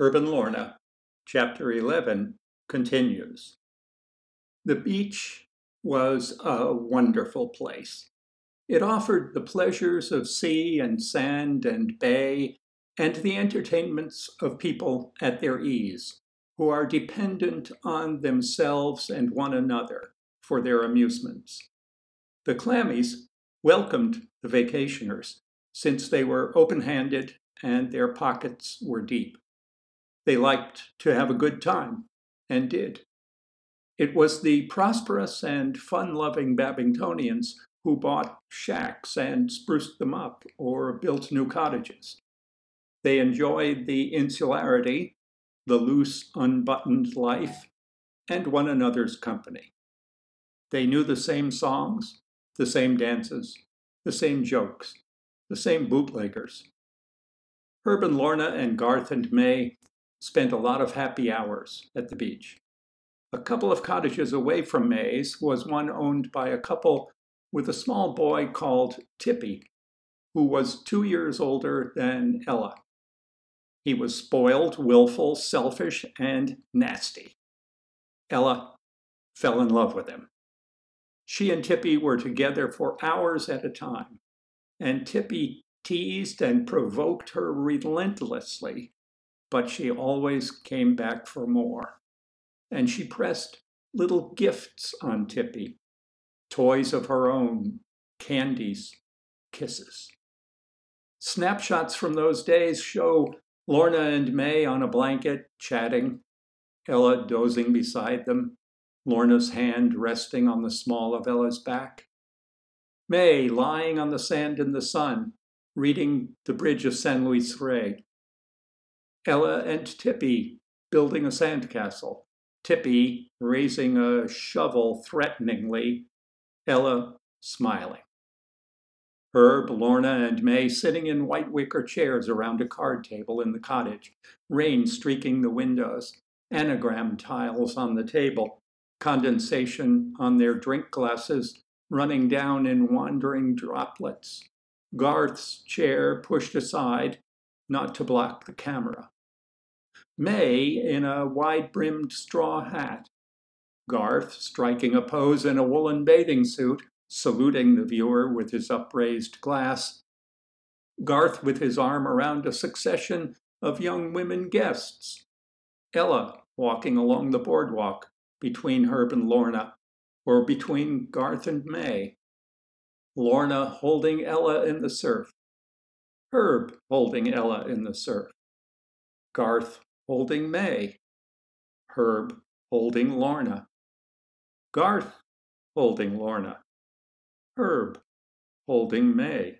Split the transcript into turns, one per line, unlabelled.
Herb and Lorna, Chapter 11, continues. The beach was a wonderful place. It offered the pleasures of sea and sand and bay and the entertainments of people at their ease, who are dependent on themselves and one another for their amusements. The Clammies welcomed the vacationers since they were open handed and their pockets were deep. They liked to have a good time, and did. It was the prosperous and fun loving Babbingtonians who bought shacks and spruced them up or built new cottages. They enjoyed the insularity, the loose, unbuttoned life, and one another's company. They knew the same songs, the same dances, the same jokes, the same bootleggers. Herb and Lorna and Garth and May spent a lot of happy hours at the beach. A couple of cottages away from May's was one owned by a couple with a small boy called Tippy, who was two years older than Ella. He was spoiled, willful, selfish, and nasty. Ella fell in love with him. She and Tippy were together for hours at a time, and Tippy teased and provoked her relentlessly but she always came back for more. And she pressed little gifts on Tippy toys of her own, candies, kisses. Snapshots from those days show Lorna and May on a blanket chatting, Ella dozing beside them, Lorna's hand resting on the small of Ella's back. May lying on the sand in the sun, reading The Bridge of San Luis Rey. Ella and Tippy building a sandcastle. Tippy raising a shovel threateningly, Ella smiling. Herb, Lorna, and May sitting in white wicker chairs around a card table in the cottage, rain streaking the windows, anagram tiles on the table, condensation on their drink glasses running down in wandering droplets. Garth's chair pushed aside, not to block the camera. May in a wide brimmed straw hat. Garth striking a pose in a woolen bathing suit, saluting the viewer with his upraised glass. Garth with his arm around a succession of young women guests. Ella walking along the boardwalk between Herb and Lorna, or between Garth and May. Lorna holding Ella in the surf. Herb holding Ella in the surf. Garth holding May. Herb holding Lorna. Garth holding Lorna. Herb holding May.